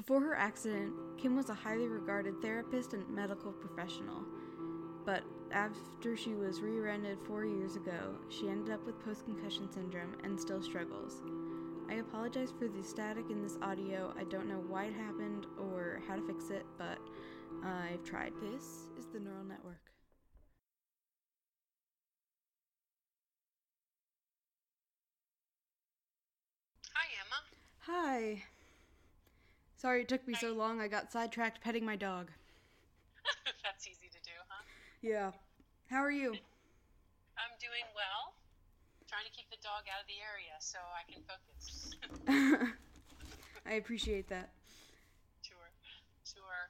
Before her accident, Kym was a highly regarded therapist and medical professional. But after she was rear ended four years ago, she ended up with post concussion syndrome and still struggles. I apologize for the static in this audio. I don't know why it happened or how to fix it, but I've tried. This is the neural network. Hi, Emma. Hi. Sorry it took me so long. I got sidetracked petting my dog. That's easy to do, huh? Yeah. How are you? I'm doing well. Trying to keep the dog out of the area so I can focus. I appreciate that. sure, sure.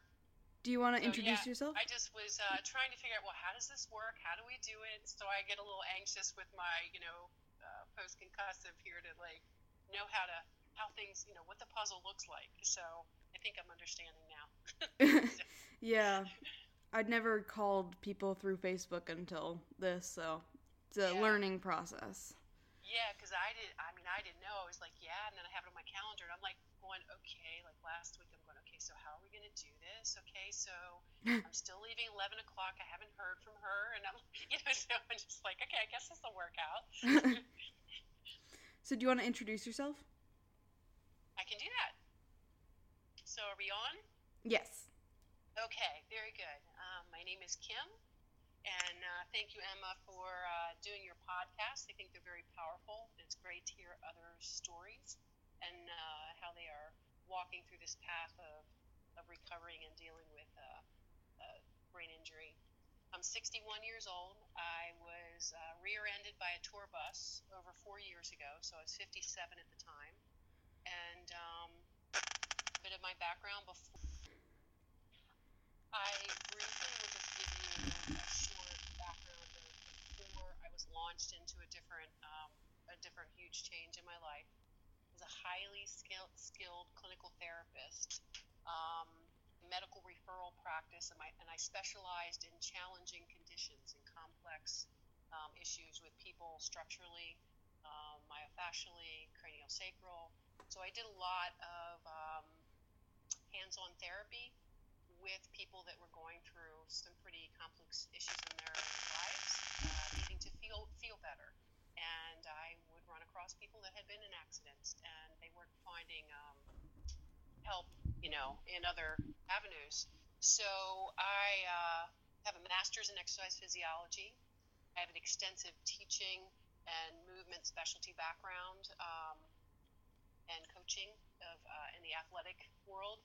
Do you want to So, introduce yeah, yourself? I just was uh, trying to figure out, well, how does this work? How do we do it? So I get a little anxious with my, you know, uh, post concussive here to like know how to how things, you know, what the puzzle looks like. So I think I'm understanding now. yeah. I'd never called people through Facebook until this, so it's a Yeah. learning process. Yeah, because I did. I mean, I didn't know. I was like, yeah, and then I have it on my calendar, and I'm like going, okay. Like last week, I'm going, okay. So how are we going to do this? Okay, so I'm still leaving 11 o'clock. I haven't heard from her, and I'm, you know, so I'm just like, okay, I guess this will work out. So do you want to introduce yourself? I can do that. So are we on? Yes. Okay, very good. Um, my name is Kym, and uh, thank you, Emma, for uh, doing your podcast. I think they're very powerful. It's great to hear other stories and uh, how they are walking through this path of, of recovering and dealing with uh, uh, brain injury. I'm 61 years old. I was uh, rear ended by a tour bus over four years ago, so I was 57 at the time. And um, a bit of my background before. I briefly will just give you a short background of before I was launched into a different, um, a different huge change in my life. As a highly skilled, skilled clinical therapist, um, medical referral practice, and, my, and I specialized in challenging conditions and complex um, issues with people structurally, um, myofascially, craniosacral. So I did a lot of um, hands-on therapy with people that were going through some pretty complex issues in their lives, uh, needing to feel feel better. And I would run across people that had been in accidents and they weren't finding um, help, you know, in other avenues. So I uh, have a master's in exercise physiology. I have an extensive teaching and movement specialty background um, and coaching of uh, in the athletic world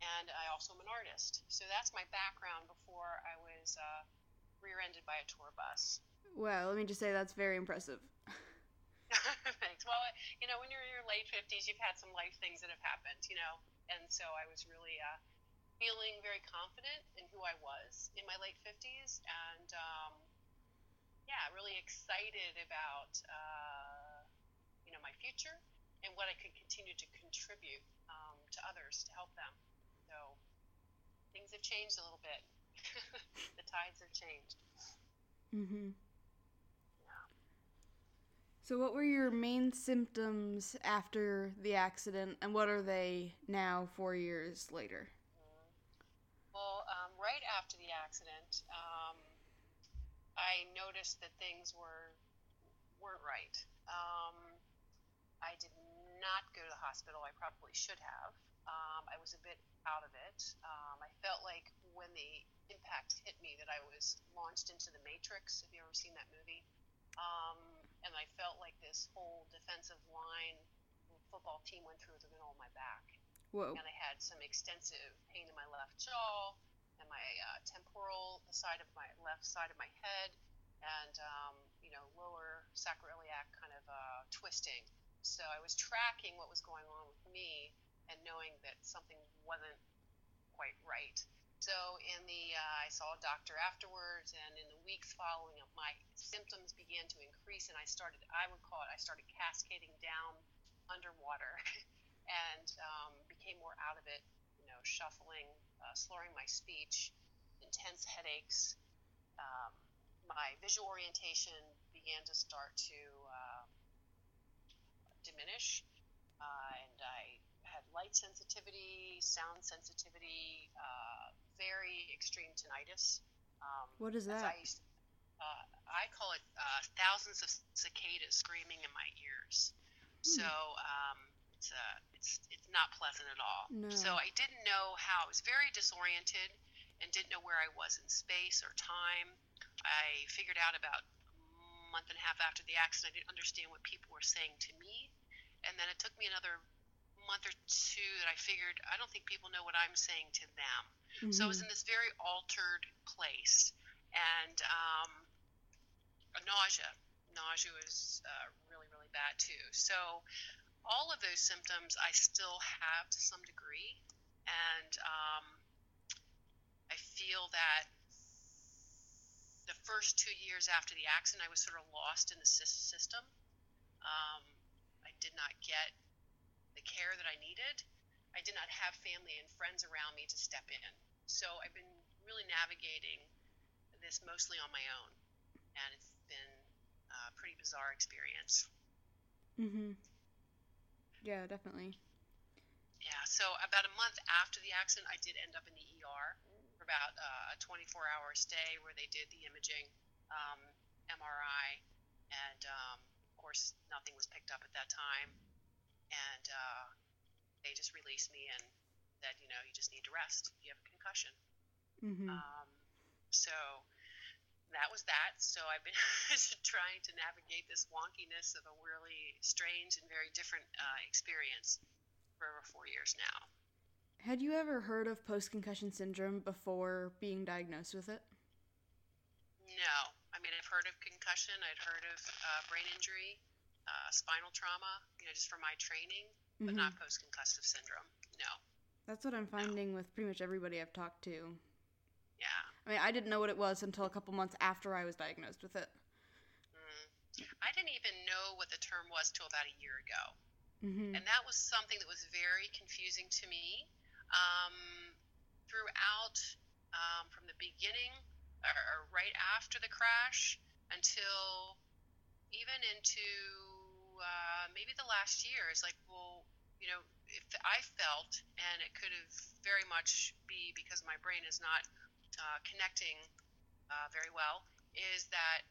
and I also am an artist. So that's my background before I was uh, rear-ended by a tour bus. Well, let me just say that's very impressive. Thanks. Well, you know, when you're in your late 50s, you've had some life things that have happened, you know, and so I was really uh, feeling very confident in who I was in my late 50s, and um, yeah, really excited about uh, you know my future and what I could continue to contribute um, to others to help them. So things have changed a little bit. the tides have changed. Mm-hmm. Yeah. So, what were your main symptoms after the accident, and what are they now, four years later? Well, um, right after the accident, um, I noticed that things were weren't right. Um, I did not go to the hospital. I probably should have. Um, I was a bit out of it. Um, I felt like when the impact hit me that I was launched into the Matrix. Have you ever seen that movie? Um, and I felt like this whole defensive line football team went through the middle of my back Whoa. and I had some extensive pain in my left jaw and my uh, temporal, the side of my left side of my head, and um, you know lower sacroiliac kind of uh, twisting. So I was tracking what was going on with me and knowing that something wasn't quite right. So in the uh, I saw a doctor afterwards, and in the weeks following up, my symptoms began to increase, and I started I would call it I started cascading down underwater. and um, became more out of it, you know, shuffling, uh, slurring my speech, intense headaches. Um, my visual orientation began to start to diminish, uh, and I had light sensitivity, sound sensitivity, uh, very extreme tinnitus. Um, What is that? I, used- uh, I call it uh, thousands of cicadas screaming in my ears. So um, it's, uh, it's it's not pleasant at all. No. So I didn't know how. I was very disoriented and didn't know where I was in space or time. I figured out about month and a half after the accident. I didn't understand what people were saying to me, and then it took me another month or two that I figured I don't think people know what I'm saying to them. So I was Mhm. in this very altered place, and um, a nausea. Nausea was uh, really, really bad too. So all of those symptoms I still have to some degree, and um, I feel that the first two years after the accident, I was sort of lost in the system. Um, I did not get the care that I needed. I did not have family and friends around me to step in. So I've been really navigating this mostly on my own, and it's been a pretty bizarre experience. Mhm. Yeah, definitely. Yeah, so about a month after the accident, I did end up in the ER about uh, a 24 hour stay where they did the imaging, um, MRI, and um, of course, nothing was picked up at that time. And uh, they just released me and said, you know, you just need to rest. You have a concussion. Mhm. Um, so that was that. So I've been trying to navigate this wonkiness of a really strange and very different uh, experience for over four years now. Had you ever heard of post concussion syndrome before being diagnosed with it? No, I mean I've heard of concussion. I'd heard of uh, brain injury, uh, spinal trauma. You know, just from my training, but Mhm. not post concussive syndrome. No. That's what I'm finding with pretty much everybody I've talked to. Yeah. I mean, I didn't know what it was until a couple months after I was diagnosed with it. Mm. I didn't even know what the term was till about a year ago. Mhm. and that was something that was very confusing to me um, throughout um, from the beginning or, or right after the crash until even into uh, maybe the last year it's like well you know if i felt and it could have very much be because my brain is not uh, connecting uh, very well is that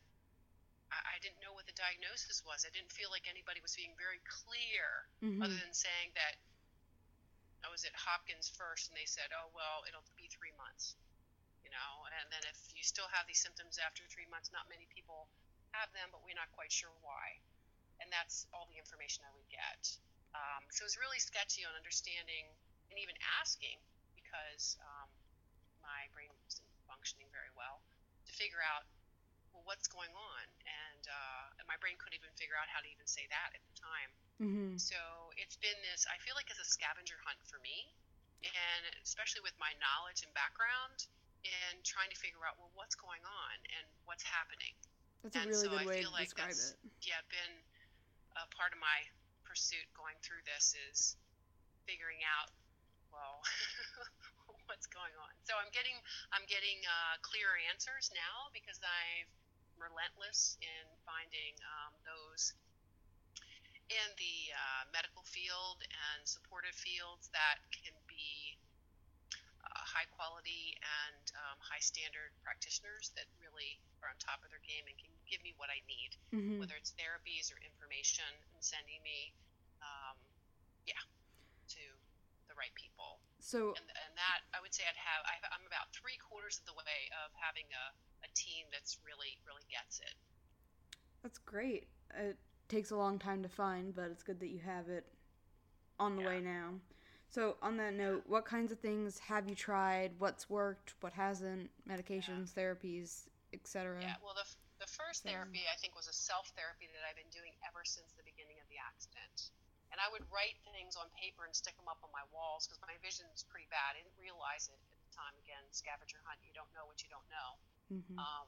I, I didn't know what the diagnosis was. I didn't feel like anybody was being very clear Mhm. other than saying that I was at Hopkins first, and they said, "Oh well, it'll be three months," you know. And then if you still have these symptoms after three months, not many people have them, but we're not quite sure why. And that's all the information I would get. Um, so it was really sketchy on understanding and even asking because um, my brain wasn't functioning very well to figure out well what's going on, and, uh, my brain couldn't even figure out how to even say that at the time. Mhm. So it's been this, I feel like it's a scavenger hunt for me, and especially with my knowledge and background in trying to figure out, well, what's going on and what's happening. That's a really so good I way feel to like describe that's, it. yeah, been a part of my pursuit going through this is figuring out, well, what's going on. So I'm getting, I'm getting uh, clearer answers now because I'm relentless in finding um, those in the uh, medical field and supportive fields that can be uh, high quality and um, high standard practitioners that really are on top of their game and can give me what I need, Mhm. whether it's therapies or information, and sending me, um, yeah, to the right people. So, And, and that I would say I'd have I, I'm about three quarters of the way of having a, a team that's really really gets it. that's great. It takes a long time to find, but it's good that you have it on the Yeah. way now. So, on that note, what kinds of things have you tried? What's worked? What hasn't? Medications, therapies, etc. Yeah, well, the, the first therapy I think was a self therapy that I've been doing ever since the beginning of the accident. And I would write things on paper and stick them up on my walls because my vision is pretty bad. I didn't realize it at the time. Again, scavenger hunt, you don't know what you don't know. hmm Um,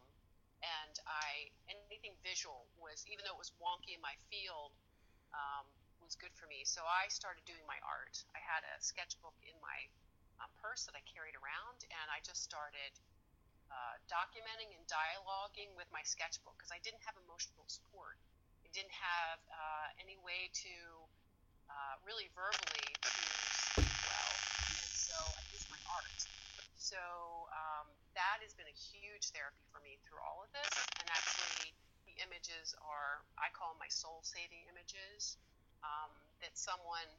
and I anything visual was even though it was wonky in my field um, was good for me. So I started doing my art. I had a sketchbook in my um, purse that I carried around, and I just started uh, documenting and dialoguing with my sketchbook because I didn't have emotional support. I didn't have uh, any way to uh, really verbally to well, and so I use my art. So um, that has been a huge therapy for me through all of this. And actually, the images are I call them my soul-saving images. Um, that someone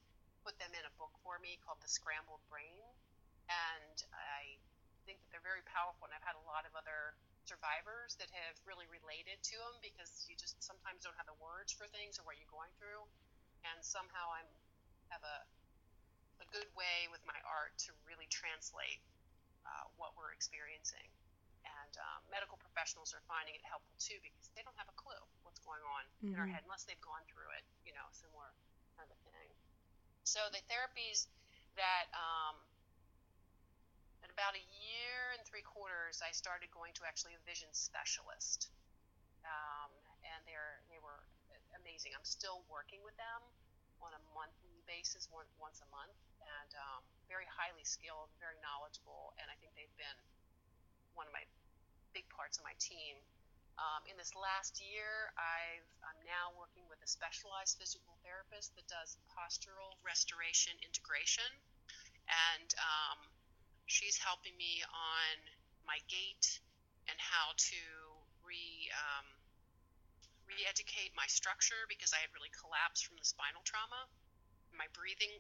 put them in a book for me called The Scrambled Brain, and I think that they're very powerful. And I've had a lot of other survivors that have really related to them because you just sometimes don't have the words for things or what you're going through, and somehow I'm have a a good way with my art to really translate uh, what we're experiencing. And um, medical professionals are finding it helpful too because they don't have a clue what's going on mm-hmm. in our mm-hmm. head unless they've gone through it, you know, similar kind of thing. So the therapies that um, at about a year and three quarters, I started going to actually a vision specialist, um, and they're they were amazing. I'm still working with them on a monthly basis, one, once a month, and um, very highly skilled, very knowledgeable, and I think they've been one of my big parts of my team. Um, in this last year, I've, I'm now working with a specialized physical therapist that does postural restoration integration, and um, she's helping me on my gait and how to re um, re-educate my structure because I had really collapsed from the spinal trauma. My breathing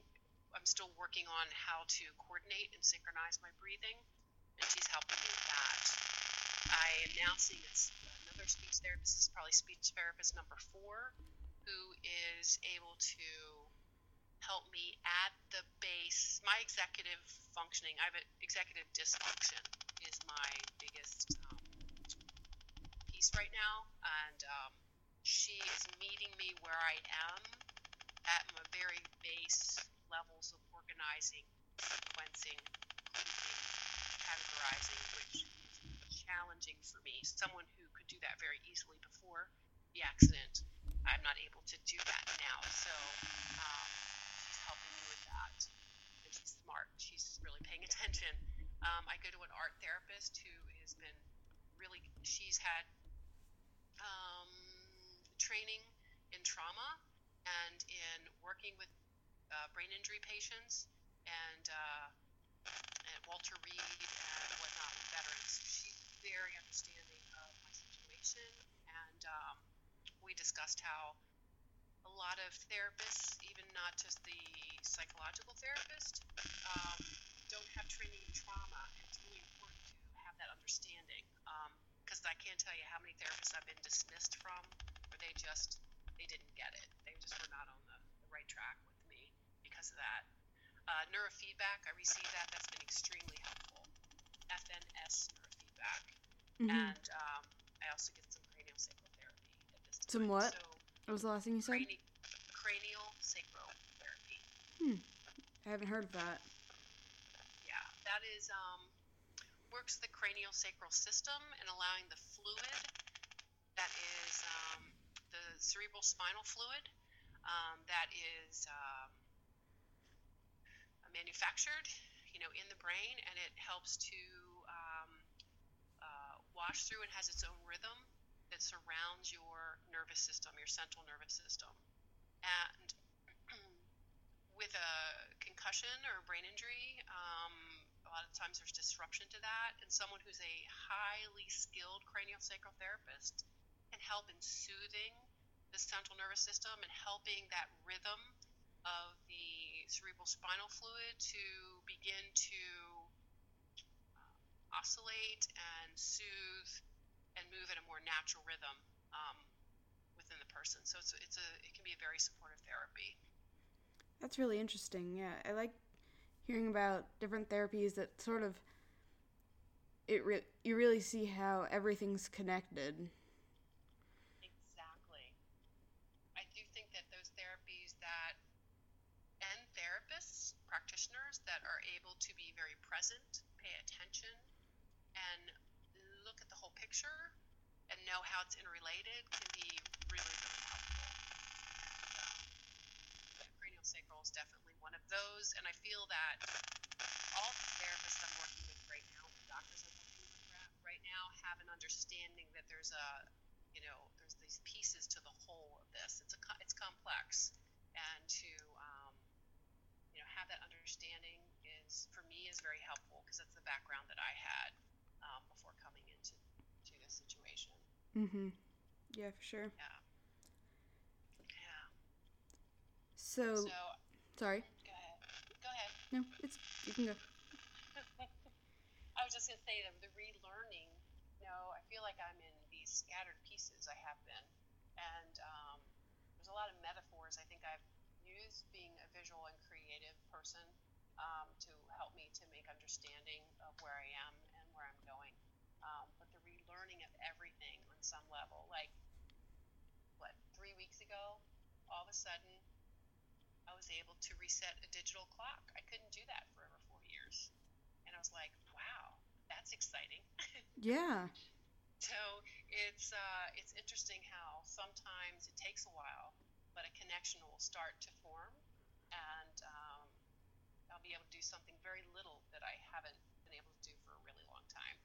I'm still working on how to coordinate and synchronize my breathing, and she's helping me with that. I am now seeing another speech therapist, this is probably speech therapist number four, who is able to help me at the base. My executive functioning, I have an executive dysfunction, is my biggest um, piece right now, and um, she is meeting me where I am at my very base levels of organizing, sequencing, grouping, categorizing, which is challenging for me. Someone who could do that very easily before the accident, I'm not able to do that now. So um, she's helping me with that. And she's smart. She's really paying attention. Um, I go to an art therapist who has been really, she's had um, training in trauma and in working with uh, brain injury patients and, uh, and Walter Reed and whatnot, veterans. She's very understanding of my situation, and um, we discussed how a lot of therapists, even not just the psychological therapist, um, don't have training in trauma. It's really important to have that understanding because um, I can't tell you how many therapists I've been dismissed from, they just they didn't get it. They just were not on the, the right track with me because of that. Uh, neurofeedback, I received that. That's been extremely helpful. FNS neurofeedback. Mm-hmm. And um, I also get some cranial sacral therapy at this time. Some what? So, what was the last thing you said? Crani- cranial sacral therapy. Hmm. I haven't heard of that. Yeah, that is um, works the cranial sacral system and allowing the fluid that is cerebral spinal fluid um, that is um, manufactured, you know, in the brain, and it helps to um, uh, wash through and has its own rhythm that surrounds your nervous system, your central nervous system. And with a concussion or a brain injury, um, a lot of times there's disruption to that, and someone who's a highly skilled craniosacral therapist can help in soothing the central nervous system and helping that rhythm of the cerebral spinal fluid to begin to uh, oscillate and soothe and move at a more natural rhythm um, within the person. So it's, it's a it can be a very supportive therapy. That's really interesting. Yeah, I like hearing about different therapies that sort of it re- you really see how everything's connected. that are able to be very present, pay attention, and look at the whole picture and know how it's interrelated can be really, really helpful. And, um, cranial sacral is definitely one of those, and I feel that all the therapists I'm working with right now, the doctors I'm working with right now, have an understanding that there's a, you know, there's these pieces to the whole of this. It's a, it's complex, and to um, you know, have that understanding is for me is very helpful because it's the background that I had um, before coming into to this situation. Mm-hmm. Yeah, for sure. Yeah. Yeah. So, So sorry. go ahead. Go ahead. No, it's you can go. I was just gonna say that the relearning. You know, I feel like I'm in these scattered pieces. I have been, and um, there's a lot of metaphors. I think I've used being a visual and creative person um, to help me to make understanding of where I am and where I'm going. Um, but the relearning of everything on some level, like what three weeks ago, all of a sudden, I was able to reset a digital clock. I couldn't do that for over four years and I was like, "Wow, that's exciting." Yeah. so it's uh, it's interesting how sometimes it takes a while, but a connection will start to form, and um, I'll be able to do something very little that I haven't been able to do for a really long time.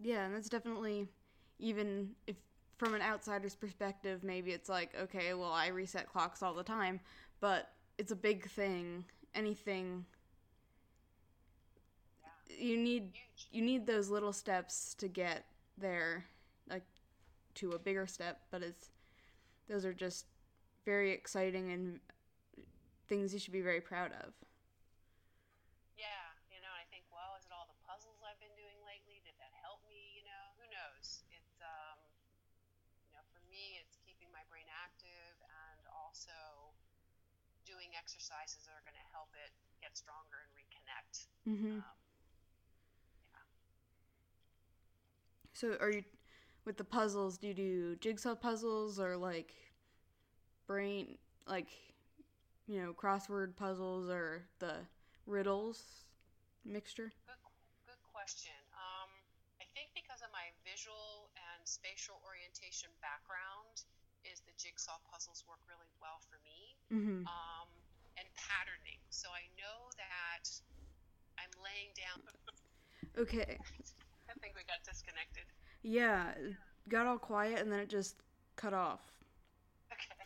Yeah, and that's definitely even if from an outsider's perspective, maybe it's like, okay, well, I reset clocks all the time, but it's a big thing. Anything Yeah, you need huge. you need those little steps to get there like to a bigger step, but it's those are just very exciting and things you should be very proud of. Yeah, you know, I think, well, is it all the puzzles I've been doing lately? Did that help me? You know, who knows? It's, um, you know, for me, it's keeping my brain active and also doing exercises that are going to help it get stronger and reconnect. Mhm. Um, yeah. So are you with the puzzles, do you do jigsaw puzzles or like brain like you know, crossword puzzles or the riddles mixture? Good, good question. Um, I think because of my visual and spatial orientation background, is the jigsaw puzzles work really well for me. Mhm. um, patterning. So I know that I'm laying down. Okay. I think we got disconnected. Yeah, got all quiet and then it just cut off. Okay.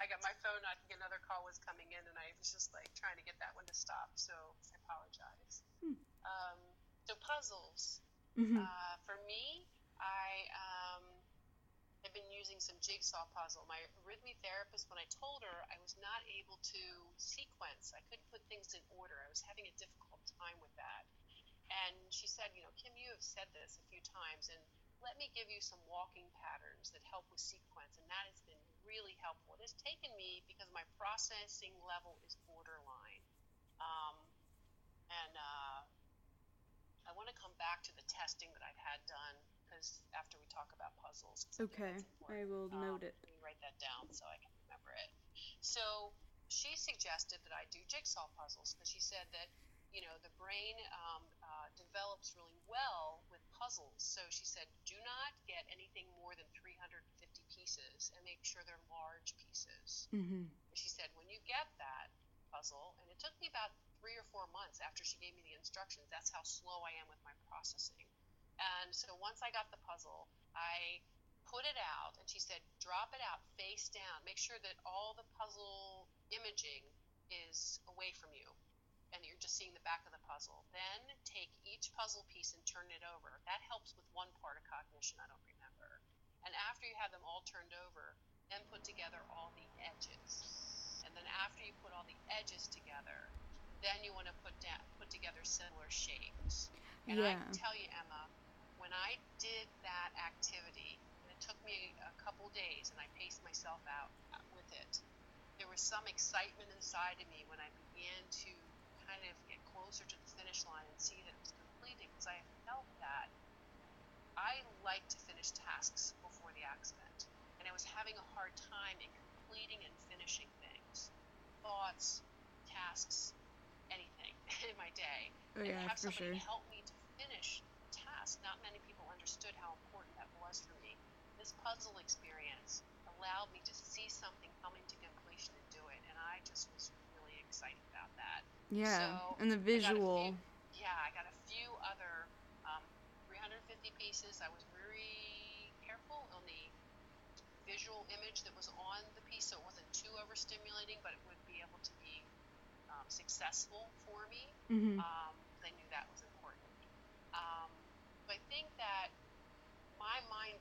I got my phone. I think another call was coming in, and I was just like trying to get that one to stop. So I apologize. Hmm. Um, so puzzles. Mhm. Uh, for me, I um, been using some jigsaw puzzle. My arrhythmia therapist, when I told her I was not able to sequence, I couldn't put things in order. I was having a difficult time with that. And she said, you know, Kym, you have said this a few times, and let me give you some walking patterns that help with sequence. And that has been really helpful. It has taken me because my processing level is borderline. Um, and uh, I want to come back to the testing that I've had done because after we talk about puzzles. I Okay, that's I will Um, note it. Let me write that down so I can remember it. So she suggested that I do jigsaw puzzles because she said that you know the brain um, uh, develops really well with puzzles. So she said, do not get anything more than 350 pieces and make sure they're large pieces. Mhm. She said, when you get that puzzle, and it took me about three or four months after she gave me the instructions, that's how slow I am with my processing. And so once I got the puzzle, I put it out, and she said, drop it out face down. Make sure that all the puzzle imaging is away from you and you're just seeing the back of the puzzle. Then take each puzzle piece and turn it over. That helps with one part of cognition I don't remember. And after you have them all turned over, then put together all the edges. And then after you put all the edges together, then you want to put down, put together similar shapes. And I Yeah. can tell you, Emma, when I did that activity, and it took me a couple days, and I paced myself out with it, there was some excitement inside of me when I began to kind of get closer to the finish line and see that it was completed because I felt that I like to finish tasks before the accident, and I was having a hard time in completing and finishing things, thoughts, tasks, anything in my day. Oh and have somebody sure. help me to finish task. Not many people understood how important that was for me. This puzzle experience allowed me to see something coming to completion and do it, and I just was really excited about that. Yeah, So, and the I visual. few- yeah, I got a few other um, 350 pieces. I was very careful on the visual image that was on the piece, so it wasn't too overstimulating, but it would be able to be um, successful for me. Mhm. Um, 'cause I knew that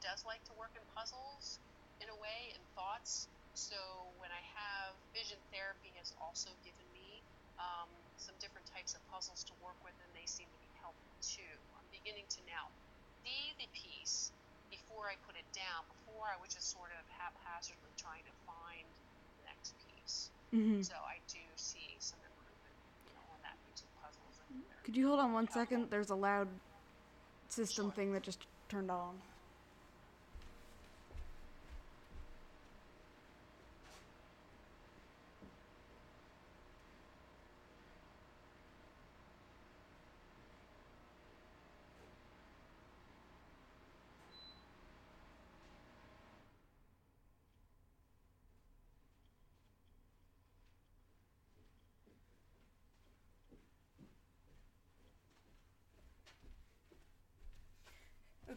does like to work in puzzles in a way and thoughts. So when I have vision therapy has also given me um, some different types of puzzles to work with, and they seem to be helpful too. I'm beginning to now see the piece before I put it down. Before I was just sort of haphazardly trying to find the next piece. Mm-hmm. So I do see some improvement you know, on that piece of puzzles. Could you hold on one second? There's a loud system sure. thing that just turned on.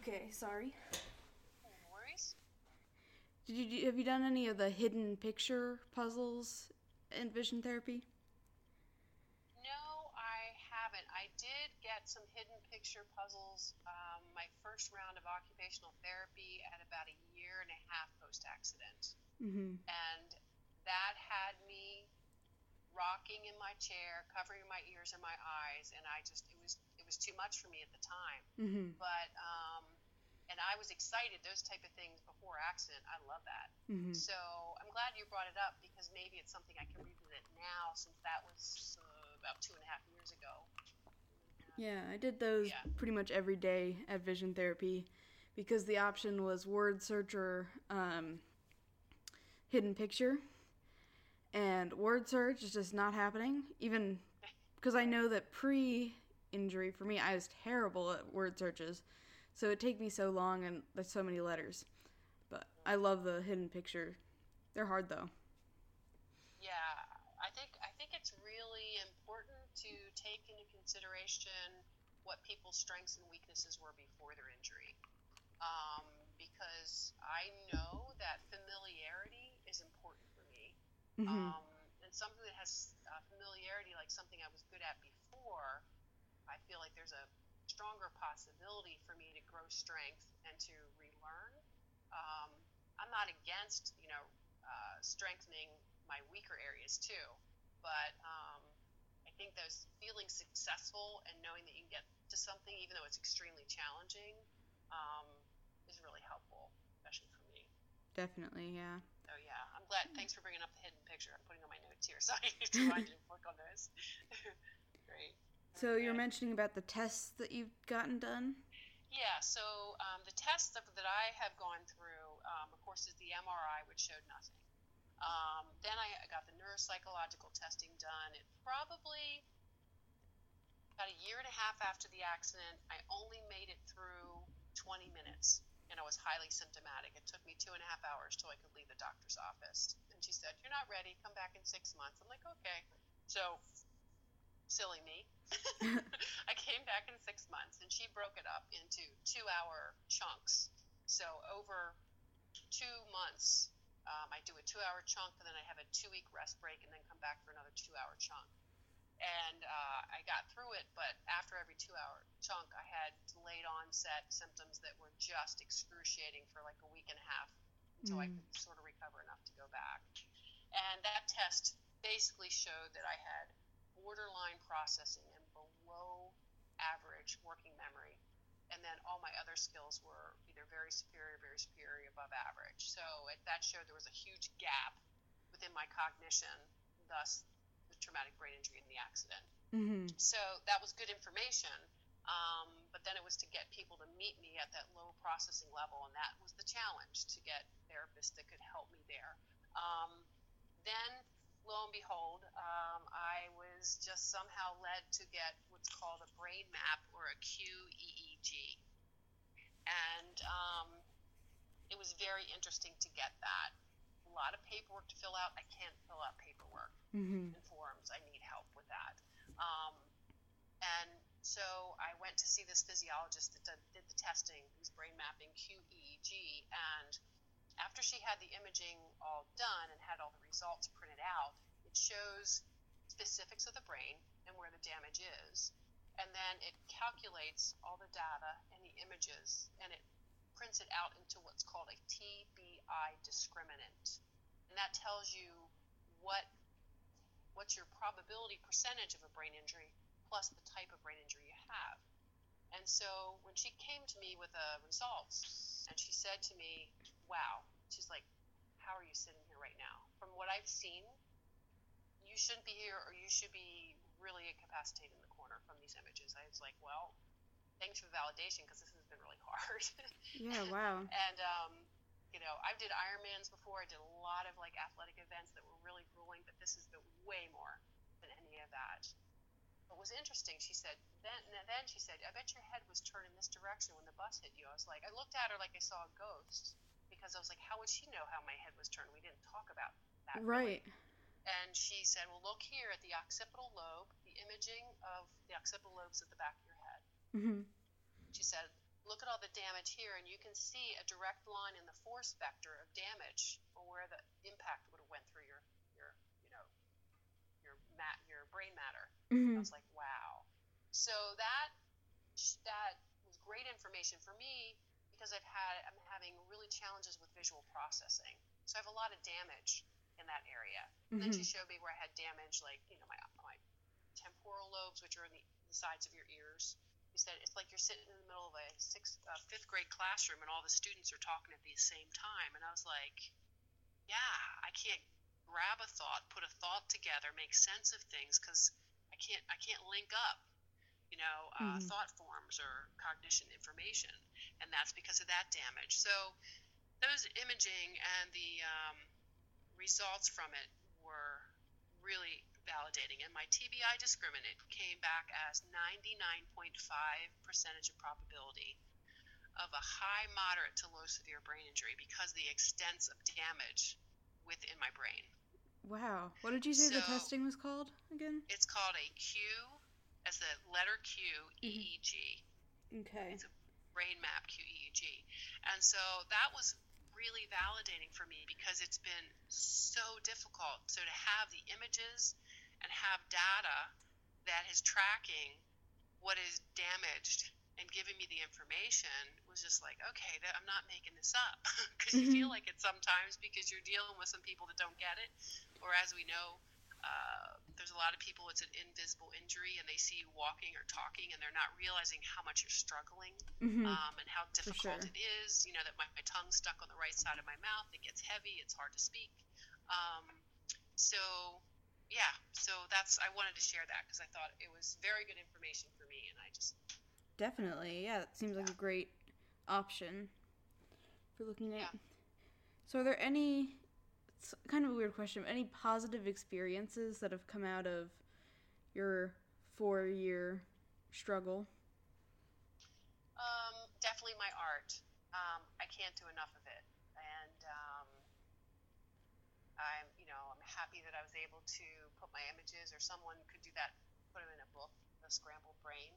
Okay, sorry. No worries. Did you have you done any of the hidden picture puzzles in vision therapy? No, I haven't. I did get some hidden picture puzzles um, my first round of occupational therapy at about a year and a half post accident. Mm-hmm. And that had me rocking in my chair, covering my ears and my eyes, and I just it was it was too much for me at the time. Mm-hmm. But um, and I was excited those type of things before accident. I love that. Mm-hmm. So I'm glad you brought it up because maybe it's something I can revisit now since that was uh, about two and a half years ago. Yeah, I did those Yeah. pretty much every day at vision therapy because the option was word search or um, hidden picture. And word search is just not happening, even because I know that pre injury for me, I was terrible at word searches. So it take me so long and there's so many letters. But I love the hidden picture. They're hard though. Yeah, I think I think it's really important to take into consideration what people's strengths and weaknesses were before their injury, um, because I know that familiarity is important for me, Mhm. um, and something that has uh, familiarity, like something I was good at before, I feel like there's a stronger possibility for me to grow strength and to relearn. Um, I'm not against, you know, uh, strengthening my weaker areas too, but um, I think those feeling successful and knowing that you can get to something, even though it's extremely challenging, um, is really helpful, especially for me. Definitely, yeah. So yeah, I'm glad. Thanks for bringing up the hidden picture. I'm putting on my notes here, so I need to work on those. Great. So you're mentioning about the tests that you've gotten done? Yeah, so um, the tests that, that I have gone through, um, of course, is the MRI, which showed nothing. Um, then I got the neuropsychological testing done. It probably about a year and a half after the accident, I only made it through 20 minutes, and I was highly symptomatic. It took me two and a half hours till I could leave the doctor's office. And she said, "You're not ready. Come back in six months." I'm like, "Okay." So, silly me. I came back in six months, and she broke it up into two-hour chunks. So over two months, um, I do a two-hour chunk, and then I have a two-week rest break, and then come back for another two-hour chunk. And uh, I got through it, but after every two-hour chunk, I had delayed onset symptoms that were just excruciating for like a week and a half until I Mm. could sort of recover enough to go back. And that test basically showed that I had borderline processing and below average working memory. And then all my other skills were either very superior, very superior, above average. So it, that showed there was a huge gap within my cognition, thus the traumatic brain injury and the accident. Mm-hmm. So that was good information. Um, but then it was to get people to meet me at that low processing level, and that was the challenge to get therapists that could help me there. Um, then, lo and behold, um, I was just somehow led to get what's called a brain map or a QEEG. And um, it was very interesting to get that. A lot of paperwork to fill out. I can't fill out paperwork Mm-hmm. and forms. I need help with that. Um, and so I went to see this physiologist that did, did the testing, who's brain mapping QEEG. And after she had the imaging all done and had all the results printed out, it shows specifics of the brain and where the damage is. And then it calculates all the data and the images and it prints it out into what's called a TBI discriminant, and that tells you what what's your probability percentage of a brain injury plus the type of brain injury you have. And so when she came to me with the results, and she said to me, "Wow," she's like, "How are you sitting here right now? From what I've seen, you shouldn't be here, or you should be really incapacitated in the corner from these images." I was like, "Well." Thanks for the validation because this has been really hard. Yeah, wow. and um, you know, I did Ironmans before. I did a lot of like athletic events that were really grueling, but this is the way more than any of that. What was interesting, she said, then then she said, I bet your head was turned in this direction when the bus hit you. I was like, I looked at her like I saw a ghost because I was like, how would she know how my head was turned? We didn't talk about that. Right. Really. And she said, well, look here at the occipital lobe, the imaging of the occipital lobes at the back of your head. Mm-hmm. She said, look at all the damage here, and you can see a direct line in the force vector of damage or where the impact would have went through your, your you know, your mat, your brain matter. Mm-hmm. I was like, wow. So that that was great information for me because I've had I'm having really challenges with visual processing. So I have a lot of damage in that area. And then she Mm-hmm. showed me where I had damage, like you know my my temporal lobes, which are in the, the sides of your ears. He said it's like you're sitting in the middle of a sixth, uh, fifth grade classroom, and all the students are talking at the same time. And I was like, yeah, I can't grab a thought, put a thought together, make sense of things because I can't I can't link up, you know, uh, Mhm. thought forms or cognition information, and that's because of that damage. So those imaging and the um, results from it were really validating. And my TBI discriminant came back as 99.5 percentage of probability of a high, moderate to low severe brain injury because of the extent of damage within my brain. Wow. What did you say the testing was called again? It's called a Q as the letter Q EEG. Okay. Brain map QEEG. And so that was really validating for me because it's been so difficult. So to have the images and have data that is tracking what is damaged and giving me the information was just like, okay, that, I'm not making this up because you feel like it sometimes because you're dealing with some people that don't get it, or as we know. Uh, there's a lot of people it's an invisible injury and they see you walking or talking and they're not realizing how much you're struggling Mm-hmm. um, and how difficult sure. it is. You know that my, my tongue's stuck on the right side of my mouth. It gets heavy. It's hard to speak. Um, so yeah, so that's I wanted to share that because I thought it was very good information for me, and I just Definitely. Yeah, that seems like a great option for looking at. Yeah. So, are there any? It's kind of a weird question. Any positive experiences that have come out of your four-year struggle? um, definitely my art. Um, I can't do enough of it, and um, I'm you know I'm happy that I was able to put my images, or someone could do that, put them in a book, The Scrambled Brain.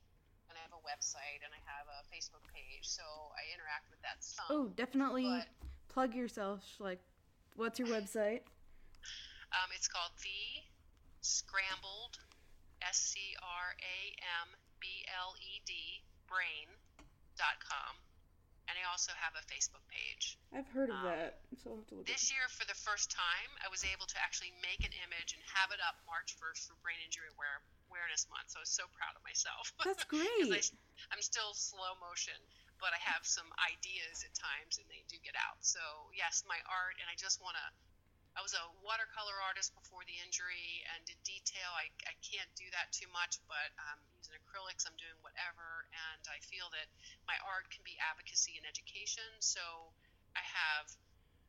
And I have a website and I have a Facebook page, so I interact with that some. Oh, definitely plug yourself. Like, what's your website? Um, it's called The Scrambled, S C R A M B L E D, brain.com. And I also have a Facebook page. I've heard of Um, that, so I'll have to look. This year, for the first time, I was able to actually make an image and have it up March 1st for Brain Injury Aware- Awareness Month. So I was so proud of myself. That's 'Cause I, great. I'm still slow motion, but I have some ideas at times and they do get out. So, yes, my art, and I just want to. I was a watercolor artist before the injury and did detail. I, I can't do that too much, but I'm using acrylics, I'm doing whatever, and I feel that my art can be advocacy and education. So, I have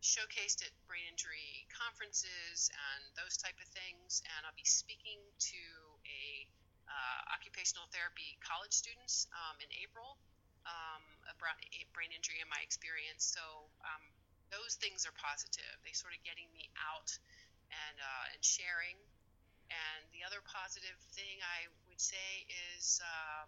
showcased at brain injury conferences and those type of things, and I'll be speaking to a uh, occupational therapy college students um, in April um, a brain injury in my experience. So um, those things are positive. They sort of getting me out and uh, and sharing. And the other positive thing I would say is um,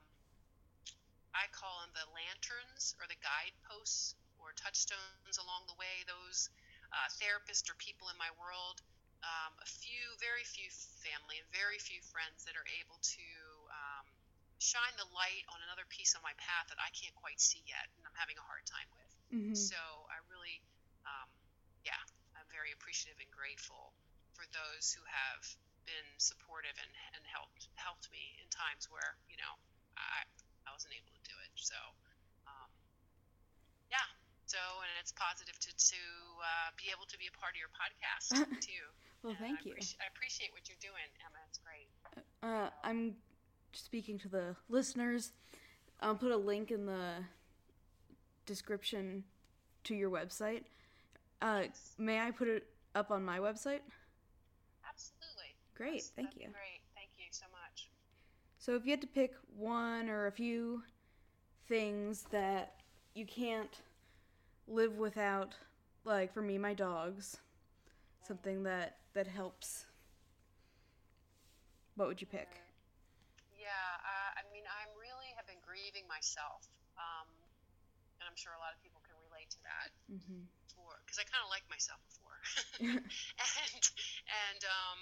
I call them the lanterns or the guideposts or touchstones along the way. Those uh, therapists or people in my world um, a few, very few family and very few friends that are able to shine the light on another piece of my path that I can't quite see yet, and I'm having a hard time with. Mhm. So I really, um, yeah, I'm very appreciative and grateful for those who have been supportive and, and helped helped me in times where you know I I wasn't able to do it. So um, yeah, so and it's positive to to uh, be able to be a part of your podcast too. Well, And thank I you. appreci- I appreciate what you're doing, Emma. It's great. Uh, I'm speaking to the listeners. I'll put a link in the description to your website. Uh, may I put it up on my website? Absolutely. Great, Yes, thank you. Great. Thank you so much. So if you had to pick one or a few things that you can't live without, like for me, my dogs, something that that helps. What would you pick? Yeah, uh, I mean, I'm really have been grieving myself, um, and I'm sure a lot of people can relate to that. Mm-hmm. Because I kind of liked myself before, and and um,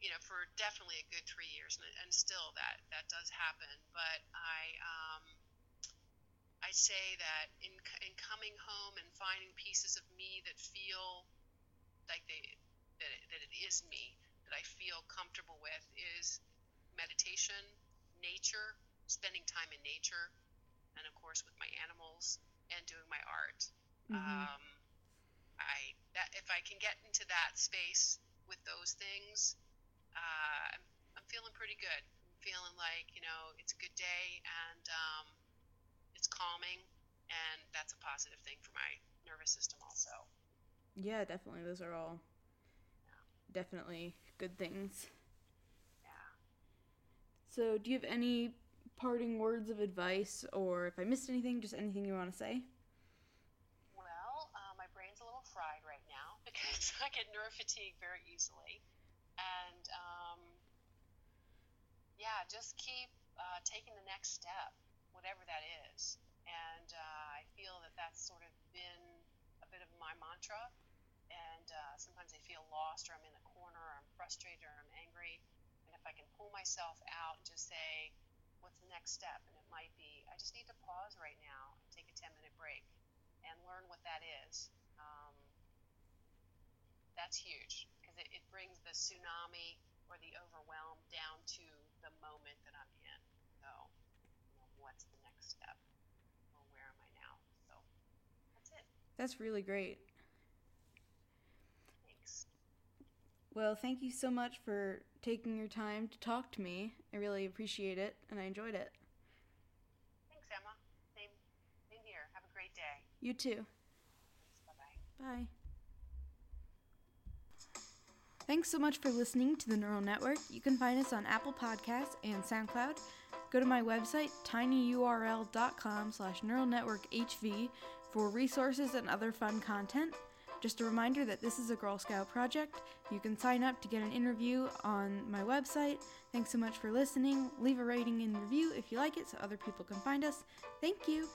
you know, for definitely a good three years, and, and still that that does happen. But I um, I say that in in coming home and finding pieces of me that feel like they that it, that it is me that I feel comfortable with is meditation, nature, spending time in nature, and of course with my animals and doing my art. Mhm. Um, I that if I can get into that space with those things, uh, I'm, I'm feeling pretty good. I'm feeling like you know it's a good day and um, it's calming, and that's a positive thing for my nervous system also. Yeah, definitely. Those are all definitely good things. So, do you have any parting words of advice, or if I missed anything, just anything you want to say? Well, uh, my brain's a little fried right now because I get nerve fatigue very easily. And um, yeah, just keep uh, taking the next step, whatever that is. And uh, I feel that that's sort of been a bit of my mantra. And uh, sometimes I feel lost, or I'm in a corner, or I'm frustrated, or I'm angry. If I can pull myself out and just say, what's the next step? And it might be, I just need to pause right now and take a 10 minute break and learn what that is. Um, that's huge because it, it brings the tsunami or the overwhelm down to the moment that I'm in. So, you know, what's the next step? Or where am I now? So, that's it. That's really great. Thanks. Well, thank you so much for taking your time to talk to me. I really appreciate it, and I enjoyed it. Thanks, Emma. Same, same here. Have a great day. You too. Bye bye. Bye. Thanks so much for listening to the Neural Network. You can find us on Apple Podcasts and SoundCloud. Go to my website, tinyurl.com slash neuralnetworkhv for resources and other fun content. Just a reminder that this is a Girl Scout project. You can sign up to get an interview on my website. Thanks so much for listening. Leave a rating and review if you like it so other people can find us. Thank you.